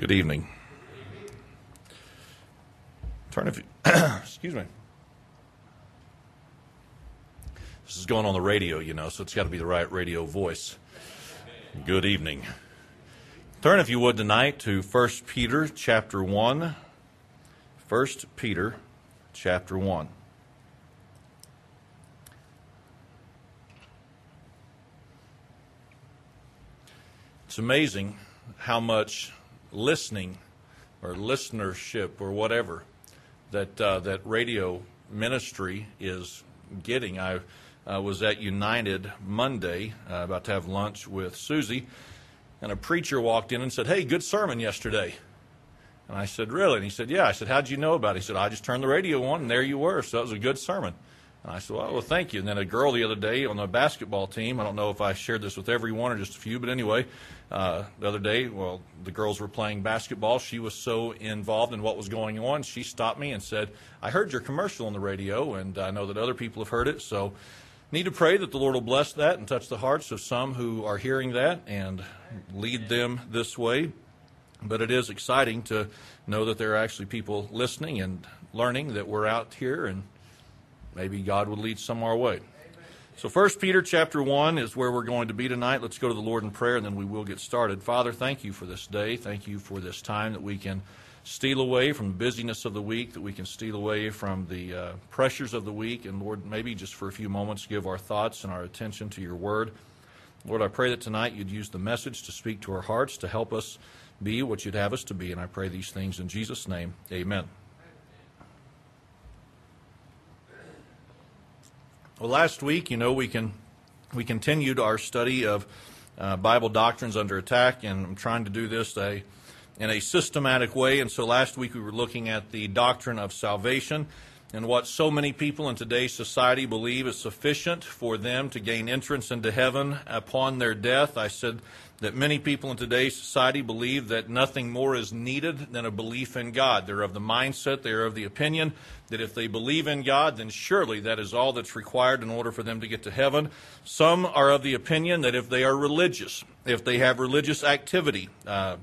Good evening. Turn if you, excuse me. This is going on the radio, you know, so it's got to be the right radio voice. Good evening. Turn if you would tonight to 1 Peter chapter 1. 1 Peter chapter 1. It's amazing how much listening or listenership or whatever that uh, that radio ministry is getting. I uh, was at United Monday, uh, about to have lunch with Susie, and a preacher walked in and said, "Hey, good sermon yesterday." And I said, "Really?" And he said, "Yeah." I said, "How'd you know about it?" He said, "I just turned the radio on, and there you were. So that was a good sermon." And I said, well, well, thank you. And then a girl the other day on the basketball team, I don't know if I shared this with everyone or just a few, but anyway, uh, the other day, well, the girls were playing basketball. She was so involved in what was going on, she stopped me and said, I heard your commercial on the radio, and I know that other people have heard it, so need to pray that the Lord will bless that and touch the hearts of some who are hearing that and lead them this way. But it is exciting to know that there are actually people listening and learning that we're out here and maybe God would lead some our way. So First Peter chapter 1 is where we're going to be tonight. Let's go to the Lord in prayer and then we will get started. Father, thank you for this day. Thank you for this time that we can steal away from the busyness of the week, that we can steal away from the uh, pressures of the week, and Lord, maybe just for a few moments give our thoughts and our attention to your word. Lord, I pray that tonight you'd use the message to speak to our hearts, to help us be what you'd have us to be, and I pray these things in Jesus' name. Amen. Well, last week, you know, we can we continued our study of uh, Bible doctrines under attack, and I'm trying to do this a, in a systematic way. And so last week we were looking at the doctrine of salvation and what so many people in today's society believe is sufficient for them to gain entrance into heaven upon their death. I said that many people in today's society believe that nothing more is needed than a belief in God. They're of the mindset, they're of the opinion that if they believe in God, then surely that is all that's required in order for them to get to heaven. Some are of the opinion that if they are religious, if they have religious activity uh,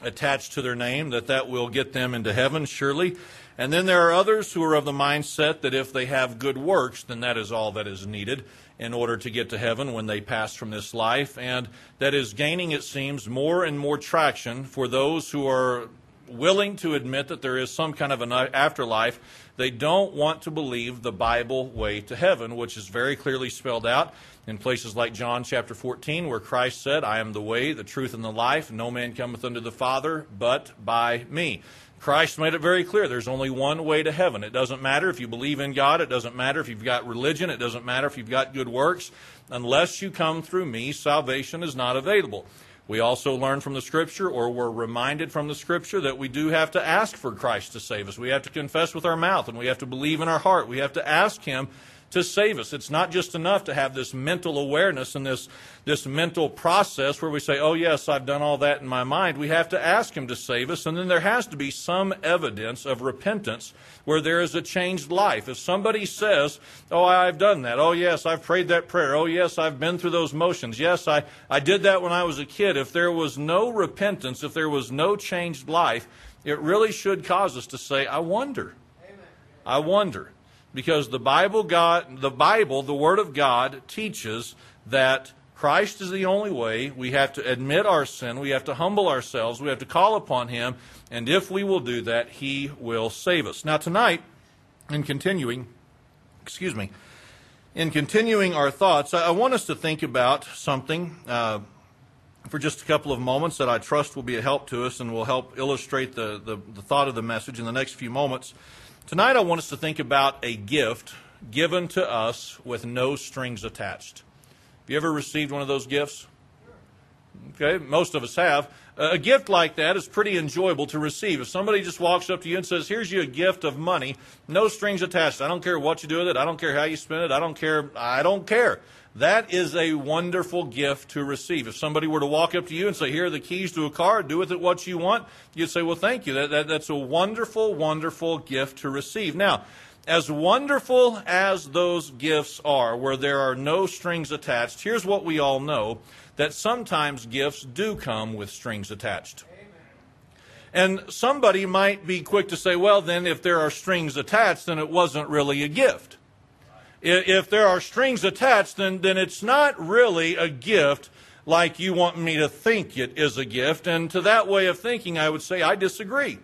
attached to their name, that that will get them into heaven, surely. And then there are others who are of the mindset that if they have good works, then that is all that is needed in order to get to heaven when they pass from this life. And that is gaining, it seems, more and more traction for those who are willing to admit that there is some kind of an afterlife. They don't want to believe the Bible way to heaven, which is very clearly spelled out in places like John chapter 14, where Christ said, I am the way, the truth, and the life. No man cometh unto the Father but by me. Christ made it very clear there's only one way to heaven. It doesn't matter if you believe in God, it doesn't matter if you've got religion, it doesn't matter if you've got good works. Unless you come through me, salvation is not available. We also learn from the Scripture, or we're reminded from the Scripture, that we do have to ask for Christ to save us. We have to confess with our mouth, and we have to believe in our heart. We have to ask Him to save us. It's not just enough to have this mental awareness and this, this mental process where we say, oh, yes, I've done all that in my mind. We have to ask Him to save us, and then there has to be some evidence of repentance where there is a changed life. If somebody says, oh, I've done that. Oh, yes, I've prayed that prayer. Oh, yes, I've been through those motions. Yes, I, I did that when I was a kid. If there was no repentance, if there was no changed life, it really should cause us to say, I wonder. I wonder because the Bible God the Bible the word of God teaches that Christ is the only way. We have to admit our sin, we have to humble ourselves, we have to call upon him, and if we will do that, he will save us. Now tonight in continuing excuse me in continuing our thoughts, I want us to think about something uh, for just a couple of moments that I trust will be a help to us and will help illustrate the, the, the thought of the message in the next few moments. Tonight, I want us to think about a gift given to us with no strings attached. Have you ever received one of those gifts? Okay, most of us have. Uh, a gift like that is pretty enjoyable to receive. If somebody just walks up to you and says, Here's you a gift of money, no strings attached. I don't care what you do with it. I don't care how you spend it. I don't care. I don't care. That is a wonderful gift to receive. If somebody were to walk up to you and say, Here are the keys to a car, do with it what you want, you'd say, Well, thank you. That, that, that's a wonderful, wonderful gift to receive. Now, as wonderful as those gifts are, where there are no strings attached, here's what we all know that sometimes gifts do come with strings attached. And somebody might be quick to say, well, then if there are strings attached, then it wasn't really a gift. If there are strings attached, then, then it's not really a gift like you want me to think it is a gift. And to that way of thinking, I would say I disagree.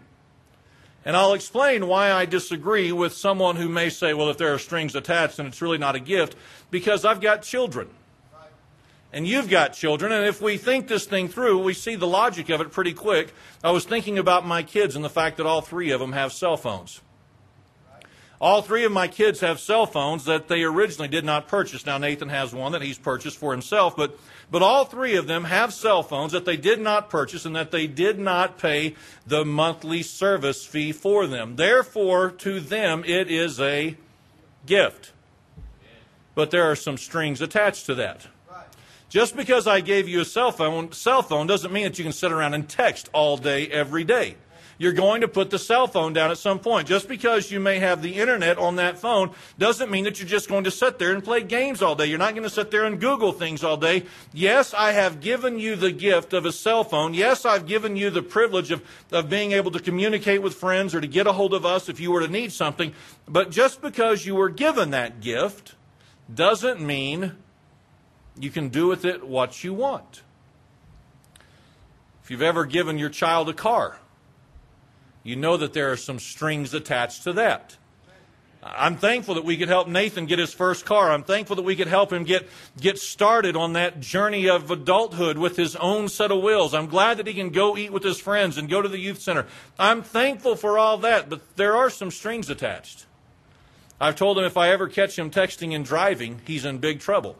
And I'll explain why I disagree with someone who may say, well, if there are strings attached, then it's really not a gift, because I've got children. And you've got children, and if we think this thing through, we see the logic of it pretty quick. I was thinking about my kids and the fact that all three of them have cell phones. All three of my kids have cell phones that they originally did not purchase. Now, Nathan has one that he's purchased for himself, but, but all three of them have cell phones that they did not purchase and that they did not pay the monthly service fee for them. Therefore, to them, it is a gift. But there are some strings attached to that. Just because I gave you a cell phone, cell phone doesn't mean that you can sit around and text all day, every day you're going to put the cell phone down at some point. Just because you may have the internet on that phone doesn't mean that you're just going to sit there and play games all day. You're not going to sit there and Google things all day. Yes, I have given you the gift of a cell phone. Yes, I've given you the privilege of, of being able to communicate with friends or to get a hold of us if you were to need something. But just because you were given that gift doesn't mean you can do with it what you want. If you've ever given your child a car, you know that there are some strings attached to that. I'm thankful that we could help Nathan get his first car. I'm thankful that we could help him get, get started on that journey of adulthood with his own set of wheels. I'm glad that he can go eat with his friends and go to the youth center. I'm thankful for all that, but there are some strings attached. I've told him if I ever catch him texting and driving, he's in big trouble.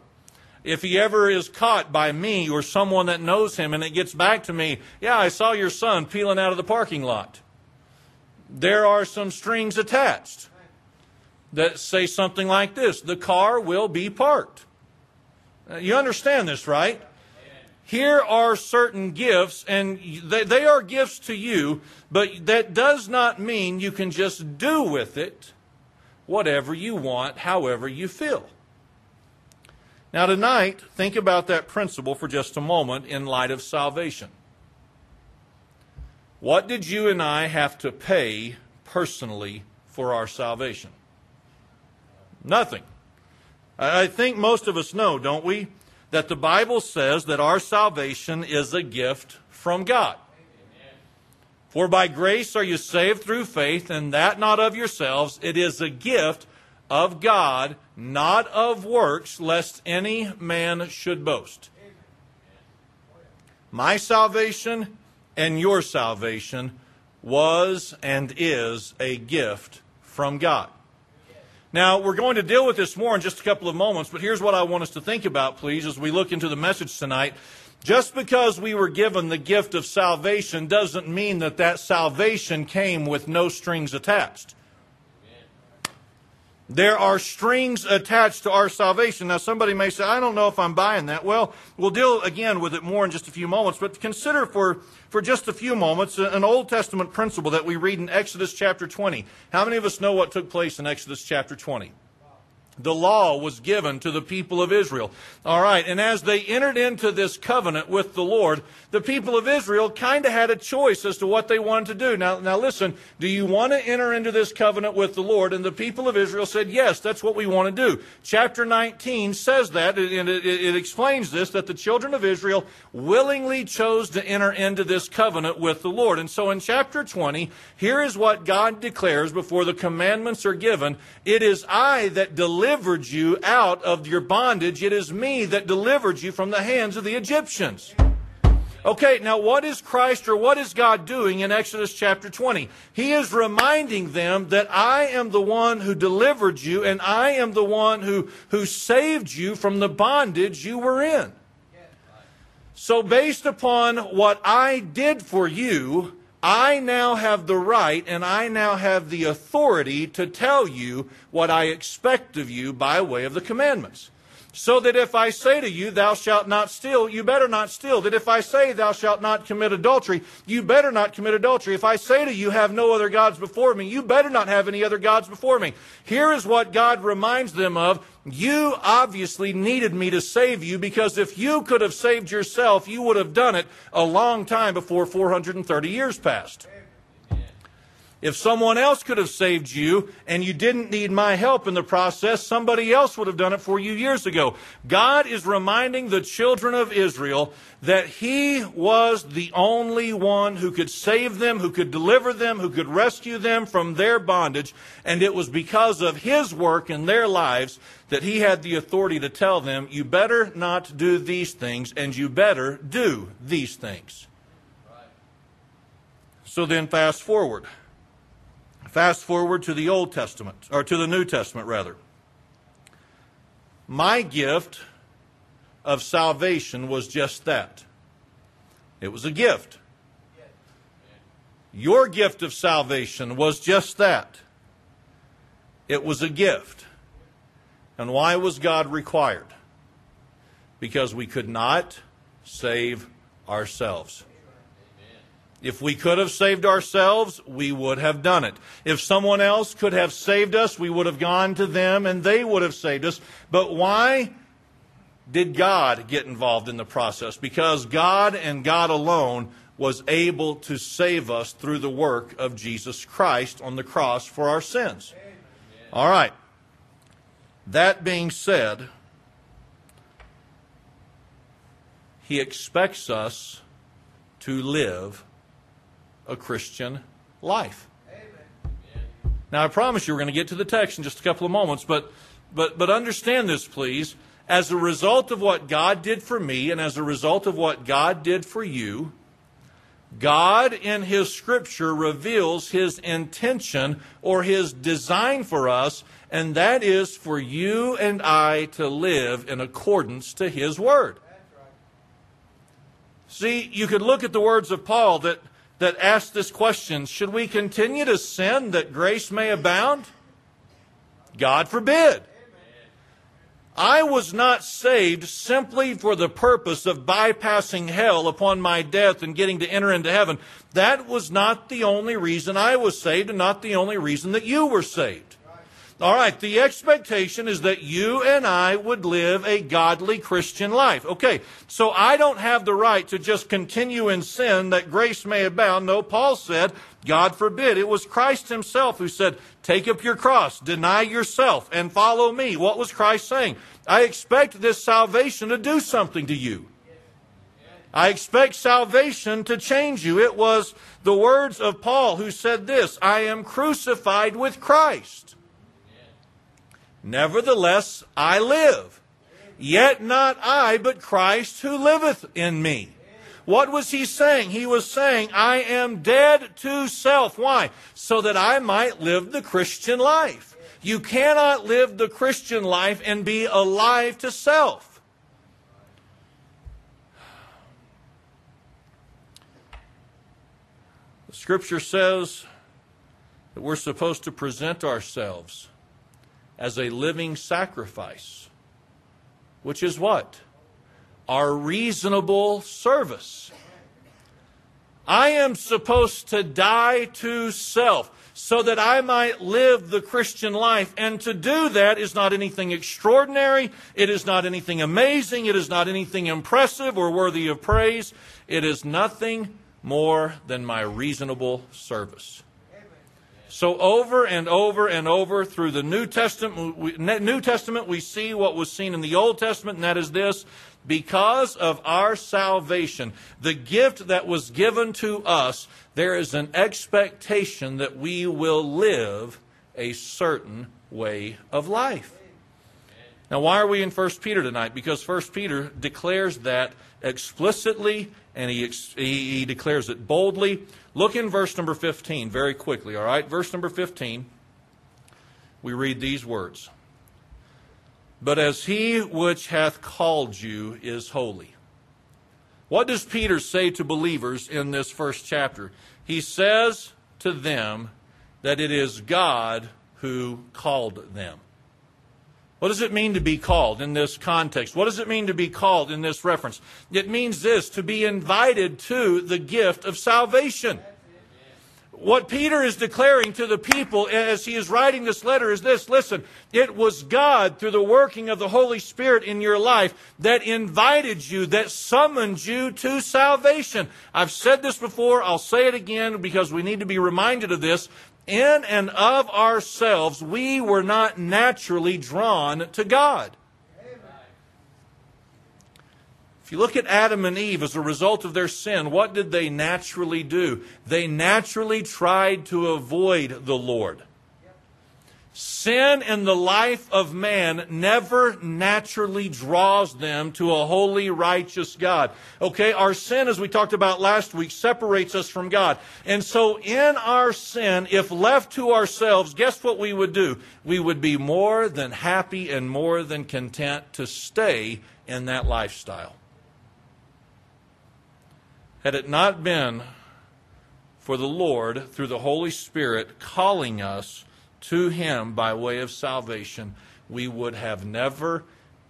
If he ever is caught by me or someone that knows him and it gets back to me, yeah, I saw your son peeling out of the parking lot there are some strings attached that say something like this the car will be parked. Uh, you understand this, right? Here are certain gifts, and they, they, are gifts to you, but that does not mean you can just do with it whatever you want, however you feel. Now, tonight, think about that principle for just a moment in light of salvation. What did you and I have to pay personally for our salvation? Nothing. I think most of us know, don't we, that the Bible says that our salvation is a gift from God. For by grace are you saved through faith, and that not of yourselves. It is a gift of God, not of works, lest any man should boast. My salvation and your salvation was and is a gift from God. Now, we're going to deal with this more in just a couple of moments, but here's what I want us to think about, please, as we look into the message tonight. Just because we were given the gift of salvation doesn't mean that that salvation came with no strings attached. There are strings attached to our salvation. Now, somebody may say, I don't know if I'm buying that. Well, we'll deal again with it more in just a few moments, but consider for, for just a few moments uh, an Old Testament principle that we read in Exodus chapter 20. How many of us know what took place in Exodus chapter 20? The law was given to the people of Israel. All right, and as they entered into this covenant with the Lord, the people of Israel kind of had a choice as to what they wanted to do. Now, now listen, do you want to enter into this covenant with the Lord? And the people of Israel said, yes, that's what we want to do. Chapter 19 says that, and it, it explains this, that the children of Israel willingly chose to enter into this covenant with the Lord. And so in chapter 20, here is what God declares before the commandments are given. It is I that delivered you out of your bondage. It is me that delivered you from the hands of the Egyptians. Okay, now what is Christ or what is God doing in Exodus chapter 20? He is reminding them that I am the one who delivered you and I am the one who, who saved you from the bondage you were in. So, based upon what I did for you, I now have the right and I now have the authority to tell you what I expect of you by way of the commandments. So that if I say to you, thou shalt not steal, you better not steal. That if I say, thou shalt not commit adultery, you better not commit adultery. If I say to you, have no other gods before me, you better not have any other gods before me. Here is what God reminds them of. You obviously needed me to save you because if you could have saved yourself, you would have done it a long time before 430 years passed. If someone else could have saved you and you didn't need my help in the process, somebody else would have done it for you years ago. God is reminding the children of Israel that He was the only one who could save them, who could deliver them, who could rescue them from their bondage. And it was because of His work in their lives that He had the authority to tell them, you better not do these things and you better do these things. So then fast forward. Fast forward to the Old Testament, or to the New Testament, rather. My gift of salvation was just that it was a gift. Your gift of salvation was just that it was a gift. And why was God required? Because we could not save ourselves. If we could have saved ourselves, we would have done it. If someone else could have saved us, we would have gone to them and they would have saved us. But why did God get involved in the process? Because God and God alone was able to save us through the work of Jesus Christ on the cross for our sins. All right. That being said, He expects us to live a Christian life. Now, I promise you we're going to get to the text in just a couple of moments, but, but, but understand this, please. As a result of what God did for me and as a result of what God did for you, God in His Scripture reveals His intention or His design for us, and that is for you and I to live in accordance to His Word. See, you could look at the words of Paul that that ask this question Should we continue to sin that grace may abound? God forbid. I was not saved simply for the purpose of bypassing hell upon my death and getting to enter into heaven. That was not the only reason I was saved and not the only reason that you were saved. All right, the expectation is that you and I would live a godly Christian life. Okay, so I don't have the right to just continue in sin that grace may abound. No, Paul said, God forbid. It was Christ himself who said, Take up your cross, deny yourself, and follow me. What was Christ saying? I expect this salvation to do something to you. I expect salvation to change you. It was the words of Paul who said this I am crucified with Christ. Nevertheless, I live. Yet not I, but Christ who liveth in me. What was he saying? He was saying, I am dead to self. Why? So that I might live the Christian life. You cannot live the Christian life and be alive to self. The scripture says that we're supposed to present ourselves as a living sacrifice, which is what? Our reasonable service. I am supposed to die to self so that I might live the Christian life. And to do that is not anything extraordinary. It is not anything amazing. It is not anything impressive or worthy of praise. It is nothing more than my reasonable service. So over and over and over through the New Testament, we, New Testament, we see what was seen in the Old Testament, and that is this: because of our salvation, the gift that was given to us, there is an expectation that we will live a certain way of life. Now, why are we in 1 Peter tonight? Because 1 Peter declares that explicitly and he, he, declares it boldly. Look in verse number 15 very quickly, all right? Verse number 15, we read these words But as he which hath called you is holy. What does Peter say to believers in this first chapter? He says to them that it is God who called them. What does it mean to be called in this context? What does it mean to be called in this reference? It means this to be invited to the gift of salvation. What Peter is declaring to the people as he is writing this letter is this listen, it was God through the working of the Holy Spirit in your life that invited you, that summoned you to salvation. I've said this before, I'll say it again because we need to be reminded of this in and of ourselves, we were not naturally drawn to God. If you look at Adam and Eve as a result of their sin, what did they naturally do? They naturally tried to avoid the Lord. Sin in the life of man never naturally draws them to a holy, righteous God. Okay, our sin, as we talked about last week, separates us from God. And so in our sin, if left to ourselves, guess what we would do? We would be more than happy and more than content to stay in that lifestyle. Had it not been for the Lord, through the Holy Spirit, calling us to Him by way of salvation, we would have never,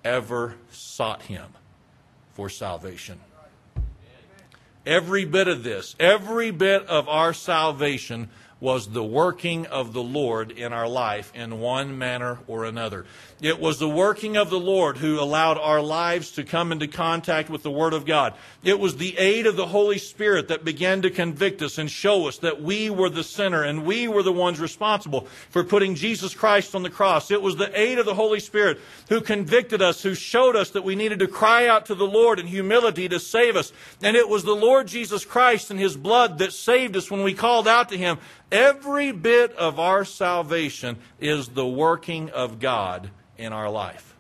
ever sought Him for salvation. Every bit of this, every bit of our salvation was the working of the Lord in our life in one manner or another. It was the working of the Lord who allowed our lives to come into contact with the Word of God. It was the aid of the Holy Spirit that began to convict us and show us that we were the sinner and we were the ones responsible for putting Jesus Christ on the cross. It was the aid of the Holy Spirit who convicted us, who showed us that we needed to cry out to the Lord in humility to save us. And it was the Lord Jesus Christ and His blood that saved us when we called out to Him. Every bit of our salvation is the working of God in our life.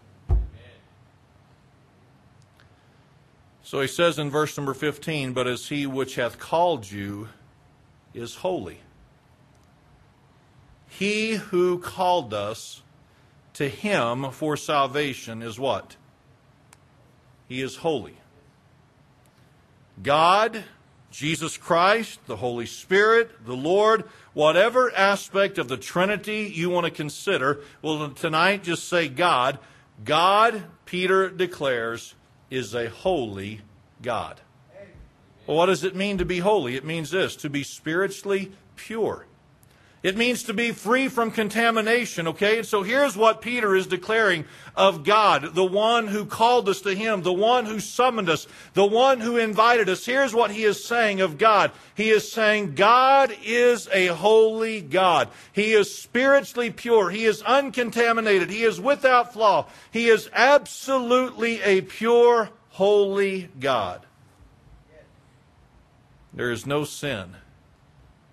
So he says in verse number 15, But as he which hath called you is holy. He who called us to him for salvation is what? He is holy. God Jesus Christ, the Holy Spirit, the Lord, whatever aspect of the Trinity you want to consider, well, tonight just say God. God, Peter declares, is a holy God. Well, what does it mean to be holy? It means this to be spiritually pure. It means to be free from contamination, okay? And so here's what Peter is declaring of God, the one who called us to Him, the one who summoned us, the one who invited us. Here's what he is saying of God. He is saying God is a holy God. He is spiritually pure. He is uncontaminated. He is without flaw. He is absolutely a pure, holy God. There is no sin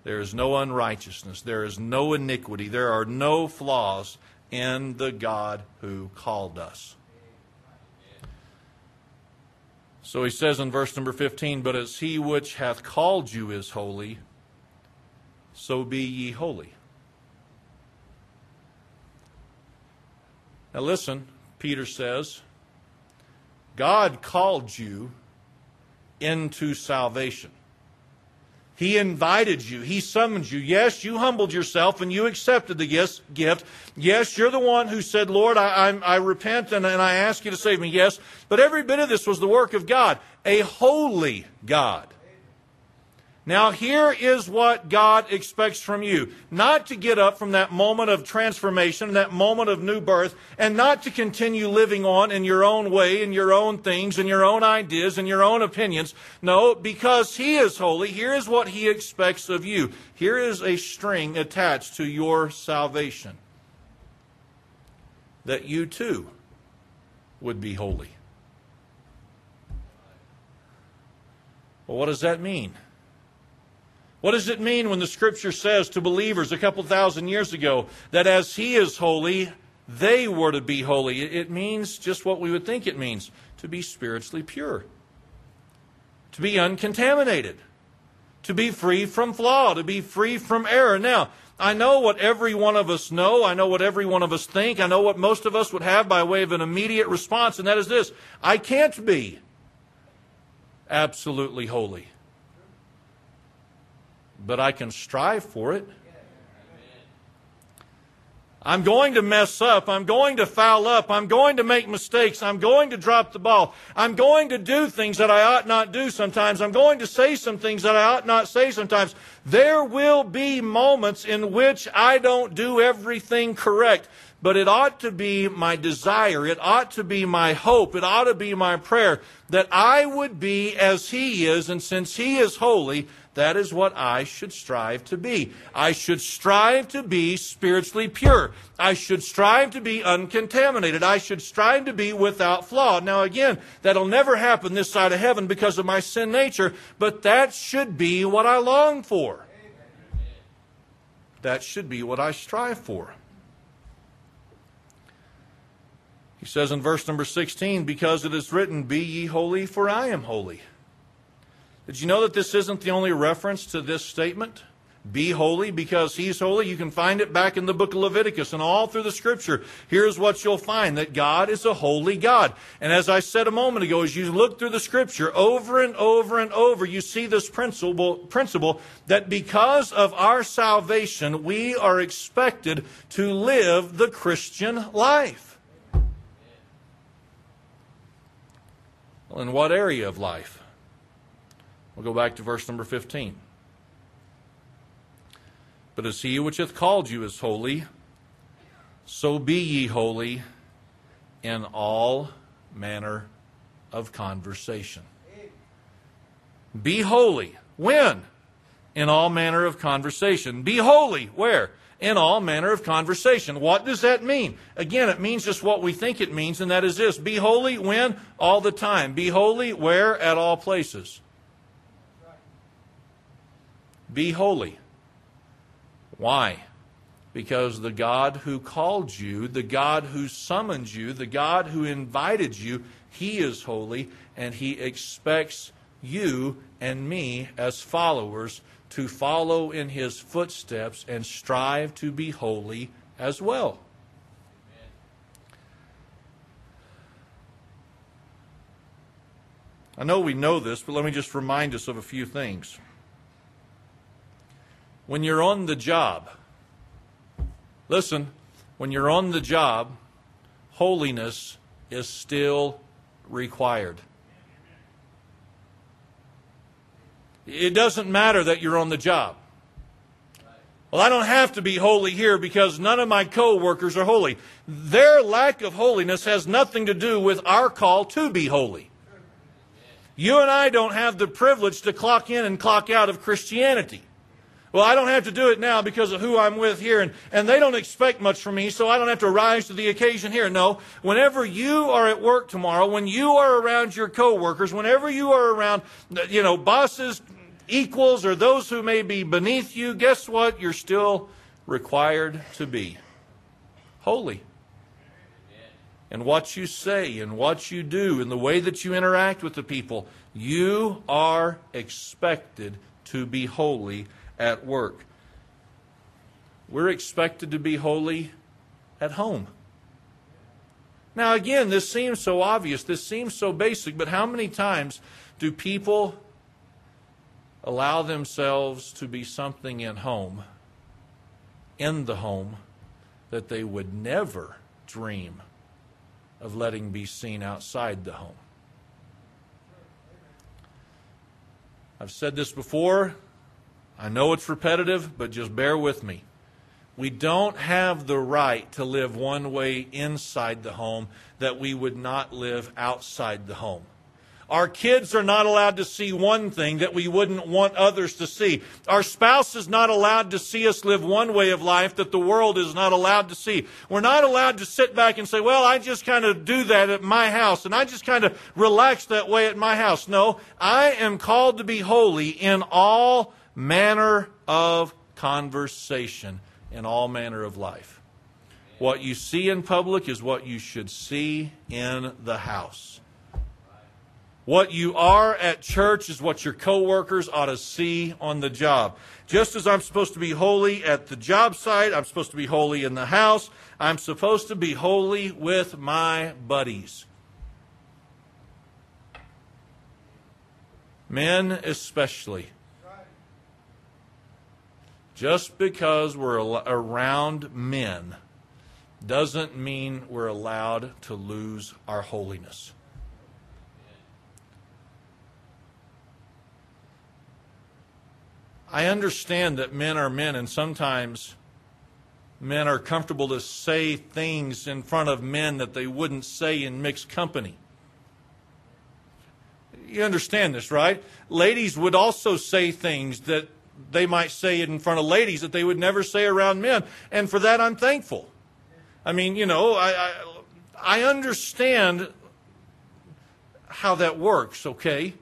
there is no unrighteousness. There is no iniquity. There are no flaws in the God who called us. So he says in verse number 15, But as he which hath called you is holy, so be ye holy. Now listen, Peter says, God called you into salvation. He invited you. He summoned you. Yes, you humbled yourself and you accepted the yes, gift. Yes, you're the one who said, Lord, I, I, I repent and, and I ask you to save me. Yes. But every bit of this was the work of God, a holy God. Now, here is what God expects from you. Not to get up from that moment of transformation, that moment of new birth, and not to continue living on in your own way, in your own things, in your own ideas, in your own opinions. No, because He is holy, here is what He expects of you. Here is a string attached to your salvation. That you too would be holy. Well, what does that mean? What does it mean when the scripture says to believers a couple thousand years ago that as he is holy, they were to be holy? It means just what we would think it means to be spiritually pure, to be uncontaminated, to be free from flaw, to be free from error. Now, I know what every one of us know. I know what every one of us think. I know what most of us would have by way of an immediate response, and that is this I can't be absolutely holy but I can strive for it. I'm going to mess up. I'm going to foul up. I'm going to make mistakes. I'm going to drop the ball. I'm going to do things that I ought not do sometimes. I'm going to say some things that I ought not say sometimes. There will be moments in which I don't do everything correct. But it ought to be my desire, it ought to be my hope, it ought to be my prayer that I would be as He is, and since He is holy, that is what I should strive to be. I should strive to be spiritually pure. I should strive to be uncontaminated. I should strive to be without flaw. Now, again, that'll never happen this side of heaven because of my sin nature, but that should be what I long for. That should be what I strive for. He says in verse number 16, Because it is written, Be ye holy, for I am holy. Did you know that this isn't the only reference to this statement? Be holy because he's holy. You can find it back in the book of Leviticus and all through the scripture. Here's what you'll find that God is a holy God. And as I said a moment ago, as you look through the scripture over and over and over, you see this principle, principle that because of our salvation, we are expected to live the Christian life. Well, in what area of life? We'll go back to verse number 15. But as he which hath called you is holy, so be ye holy in all manner of conversation. Be holy. When? In all manner of conversation. Be holy. Where? in all manner of conversation. What does that mean? Again, it means just what we think it means, and that is this Be holy when? All the time. Be holy where? At all places. Be holy. Why? Because the God who called you, the God who summoned you, the God who invited you, He is holy, and He expects you and me as followers to follow in his footsteps and strive to be holy as well. I know we know this, but let me just remind us of a few things. When you're on the job, listen, when you're on the job, holiness is still required. It doesn't matter that you're on the job. Well, I don't have to be holy here because none of my co-workers are holy. Their lack of holiness has nothing to do with our call to be holy. You and I don't have the privilege to clock in and clock out of Christianity. Well, I don't have to do it now because of who I'm with here, and, and they don't expect much from me, so I don't have to rise to the occasion here. No, whenever you are at work tomorrow, when you are around your coworkers, whenever you are around, you know, bosses, equals, or those who may be beneath you, guess what? You're still required to be holy. And what you say and what you do and the way that you interact with the people, you are expected to be holy at work. We're expected to be holy at home. Now, again, this seems so obvious, this seems so basic, but how many times do people allow themselves to be something in home, in the home, that they would never dream of letting be seen outside the home? I've said this before, I know it's repetitive, but just bear with me. We don't have the right to live one way inside the home that we would not live outside the home. Our kids are not allowed to see one thing that we wouldn't want others to see. Our spouse is not allowed to see us live one way of life that the world is not allowed to see. We're not allowed to sit back and say, well, I just kind of do that at my house and I just kind of relax that way at my house. No, I am called to be holy in all manner of conversation in all manner of life. What you see in public is what you should see in the house. What you are at church is what your coworkers ought to see on the job. Just as I'm supposed to be holy at the job site, I'm supposed to be holy in the house. I'm supposed to be holy with my buddies. Men especially. Just because we're around men doesn't mean we're allowed to lose our holiness. I understand that men are men, and sometimes men are comfortable to say things in front of men that they wouldn't say in mixed company. You understand this, right? Ladies would also say things that they might say it in front of ladies that they would never say around men, and for that I'm thankful. I mean, you know, I, I, I understand how that works, okay?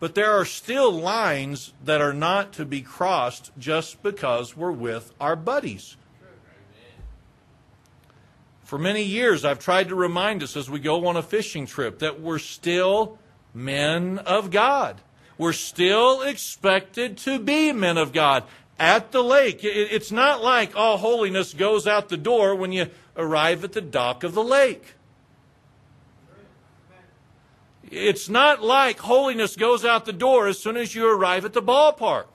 But there are still lines that are not to be crossed just because we're with our buddies. For many years, I've tried to remind us as we go on a fishing trip that we're still men of God. We're still expected to be men of God at the lake. It's not like all holiness goes out the door when you arrive at the dock of the lake. It's not like holiness goes out the door as soon as you arrive at the ballpark.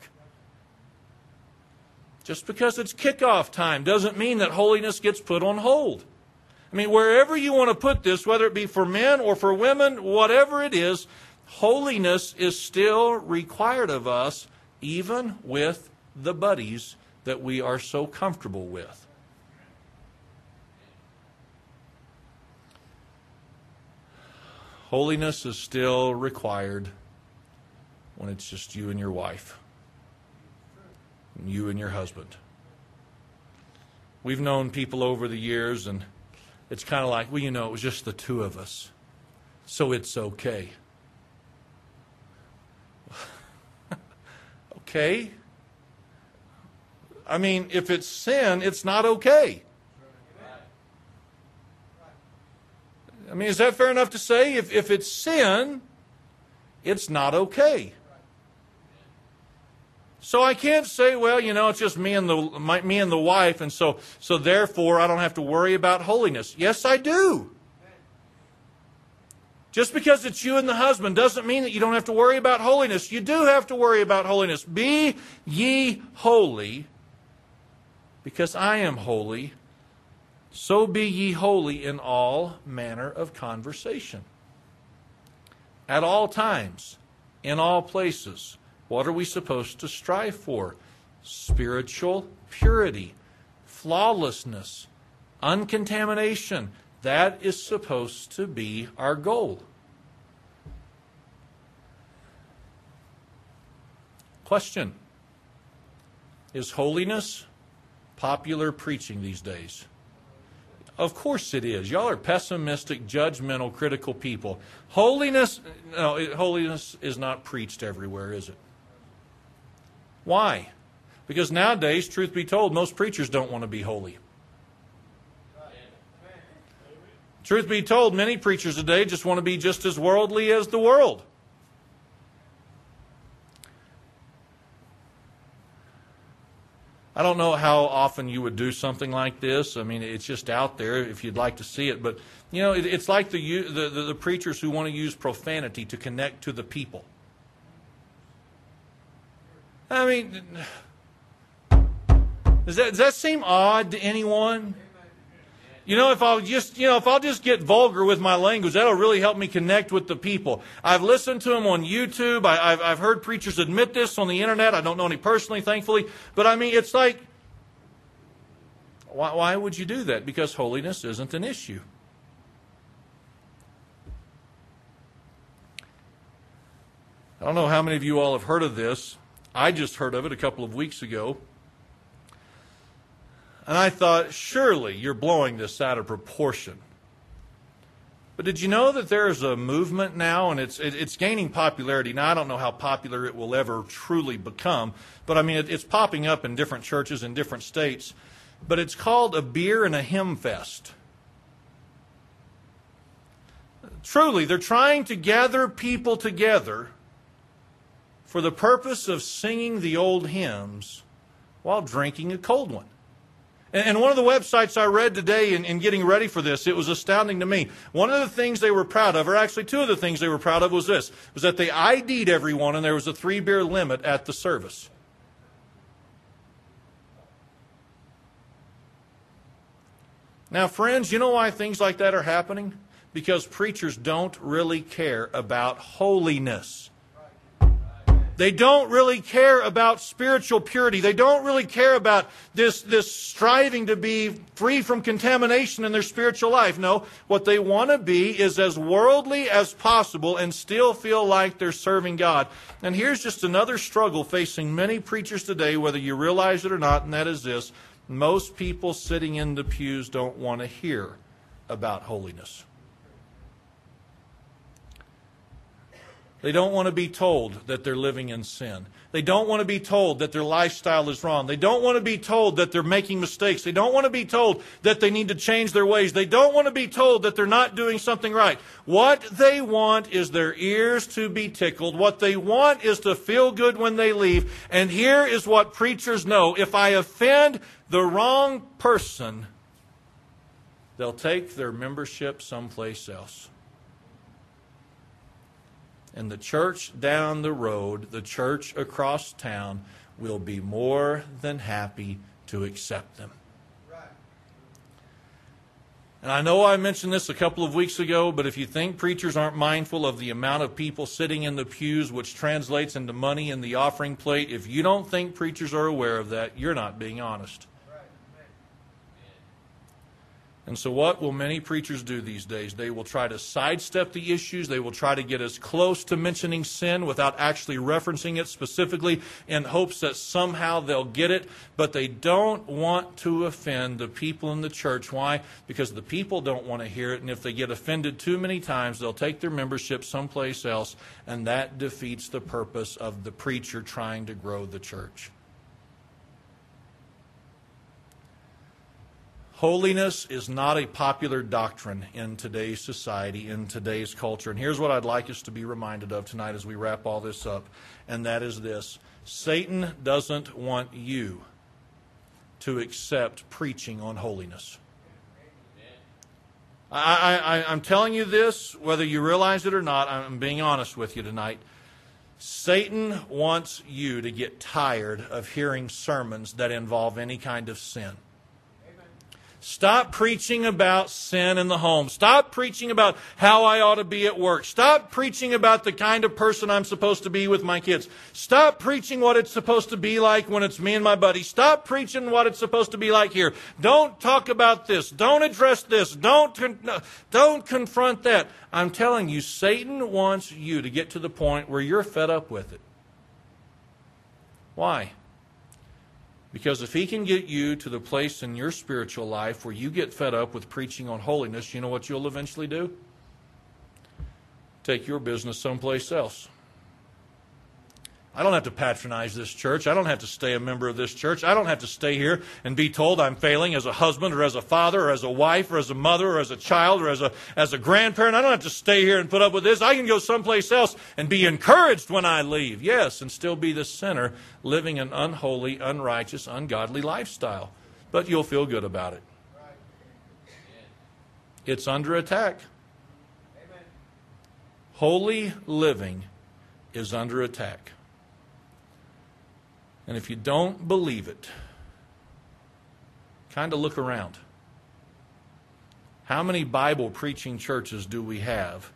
Just because it's kickoff time doesn't mean that holiness gets put on hold. I mean, wherever you want to put this, whether it be for men or for women, whatever it is, holiness is still required of us, even with the buddies that we are so comfortable with. Holiness is still required when it's just you and your wife, and you and your husband. We've known people over the years, and it's kind of like, well, you know, it was just the two of us, so it's okay. Okay? I mean, if it's sin, it's not okay. I mean, is that fair enough to say? If, if it's sin, it's not okay. So I can't say, well, you know, it's just me and the my, me and the wife, and so so therefore I don't have to worry about holiness. Yes, I do. Just because it's you and the husband doesn't mean that you don't have to worry about holiness. You do have to worry about holiness. Be ye holy, because I am holy. So be ye holy in all manner of conversation. At all times, in all places. What are we supposed to strive for? Spiritual purity, flawlessness, uncontamination. That is supposed to be our goal. Question Is holiness popular preaching these days? Of course it is. Y'all are pessimistic, judgmental, critical people. Holiness, no, holiness is not preached everywhere, is it? Why? Because nowadays, truth be told, most preachers don't want to be holy. Truth be told, many preachers today just want to be just as worldly as the world. I don't know how often you would do something like this. I mean, it's just out there if you'd like to see it. But, you know, it, it's like the, the, the, preachers who want to use profanity to connect to the people. I mean, does that, does that seem odd to anyone? You know, if I'll just, you know, if I'll just get vulgar with my language, that'll really help me connect with the people. I've listened to them on YouTube. I, have I've heard preachers admit this on the internet. I don't know any personally, thankfully. But I mean, it's like, why, why would you do that? Because holiness isn't an issue. I don't know how many of you all have heard of this. I just heard of it a couple of weeks ago. And I thought, surely you're blowing this out of proportion. But did you know that there is a movement now, and it's it, it's gaining popularity? Now I don't know how popular it will ever truly become, but I mean it, it's popping up in different churches in different states. But it's called a beer and a hymn fest. Truly, they're trying to gather people together for the purpose of singing the old hymns while drinking a cold one. And one of the websites I read today in, in, getting ready for this, it was astounding to me. One of the things they were proud of, or actually two of the things they were proud of, was this: was that they ID'd everyone, and there was a three beer limit at the service. Now, friends, you know why things like that are happening? Because preachers don't really care about holiness. They don't really care about spiritual purity. They don't really care about this, this striving to be free from contamination in their spiritual life. No, what they want to be is as worldly as possible and still feel like they're serving God. And here's just another struggle facing many preachers today, whether you realize it or not, and that is this most people sitting in the pews don't want to hear about holiness. They don't want to be told that they're living in sin. They don't want to be told that their lifestyle is wrong. They don't want to be told that they're making mistakes. They don't want to be told that they need to change their ways. They don't want to be told that they're not doing something right. What they want is their ears to be tickled. What they want is to feel good when they leave. And here is what preachers know. If I offend the wrong person, they'll take their membership someplace else. And the church down the road, the church across town, will be more than happy to accept them. And I know I mentioned this a couple of weeks ago, but if you think preachers aren't mindful of the amount of people sitting in the pews, which translates into money in the offering plate, if you don't think preachers are aware of that, you're not being honest. And so, what will many preachers do these days? They will try to sidestep the issues. They will try to get as close to mentioning sin without actually referencing it specifically in hopes that somehow they'll get it. But they don't want to offend the people in the church. Why? Because the people don't want to hear it. And if they get offended too many times, they'll take their membership someplace else. And that defeats the purpose of the preacher trying to grow the church. Holiness is not a popular doctrine in today's society, in today's culture. And here's what I'd like us to be reminded of tonight as we wrap all this up, and that is this Satan doesn't want you to accept preaching on holiness. I, am telling you this, whether you realize it or not, I'm being honest with you tonight. Satan wants you to get tired of hearing sermons that involve any kind of sin. Stop preaching about sin in the home. Stop preaching about how I ought to be at work. Stop preaching about the kind of person I'm supposed to be with my kids. Stop preaching what it's supposed to be like when it's me and my buddy. Stop preaching what it's supposed to be like here. Don't talk about this. Don't address this. Don't, don't confront that. I'm telling you, Satan wants you to get to the point where you're fed up with it. Why? Because if he can get you to the place in your spiritual life where you get fed up with preaching on holiness, you know what you'll eventually do? Take your business someplace else. I don't have to patronize this church. I don't have to stay a member of this church. I don't have to stay here and be told I'm failing as a husband or as a father or as a wife or as a mother or as a child or as a, as a grandparent. I don't have to stay here and put up with this. I can go someplace else and be encouraged when I leave. Yes, and still be the sinner living an unholy, unrighteous, ungodly lifestyle. But you'll feel good about it. It's under attack. Holy living is under attack. And if you don't believe it, kind of look around. How many Bible preaching churches do we have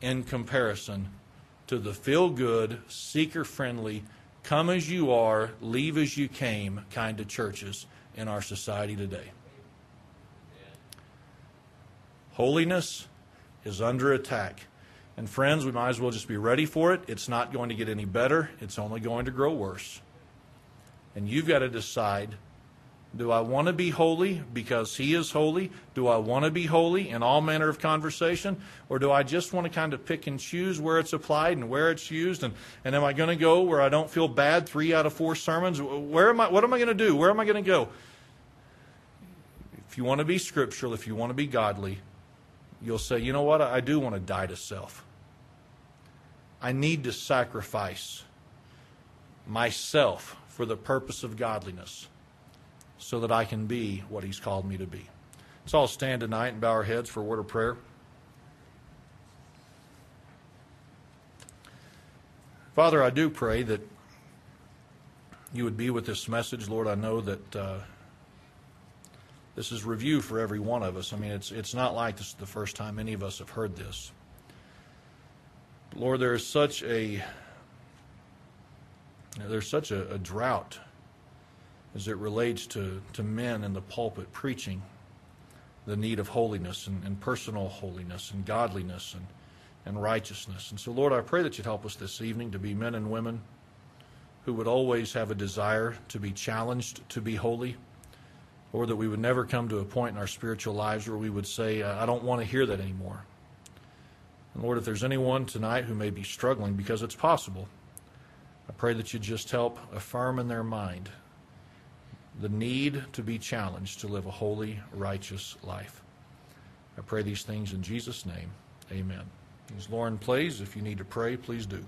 in comparison to the feel good, seeker friendly, come as you are, leave as you came kind of churches in our society today? Holiness is under attack. And friends, we might as well just be ready for it. It's not going to get any better, it's only going to grow worse. And you've got to decide do I want to be holy because He is holy? Do I want to be holy in all manner of conversation? Or do I just want to kind of pick and choose where it's applied and where it's used? And, and am I going to go where I don't feel bad three out of four sermons? Where am I, what am I going to do? Where am I going to go? If you want to be scriptural, if you want to be godly, you'll say, you know what? I do want to die to self. I need to sacrifice myself for the purpose of godliness so that I can be what He's called me to be. Let's all stand tonight and bow our heads for a word of prayer. Father, I do pray that you would be with this message. Lord, I know that uh, this is review for every one of us. I mean, it's, it's not like this is the first time any of us have heard this. Lord, there is such a there's such a, a drought as it relates to, to men in the pulpit preaching the need of holiness and, and personal holiness and godliness and, and righteousness. And so, Lord, I pray that you'd help us this evening to be men and women who would always have a desire to be challenged to be holy, or that we would never come to a point in our spiritual lives where we would say, I don't want to hear that anymore. And Lord, if there's anyone tonight who may be struggling, because it's possible, I pray that you just help affirm in their mind the need to be challenged to live a holy, righteous life. I pray these things in Jesus' name. Amen. As Lauren plays, if you need to pray, please do.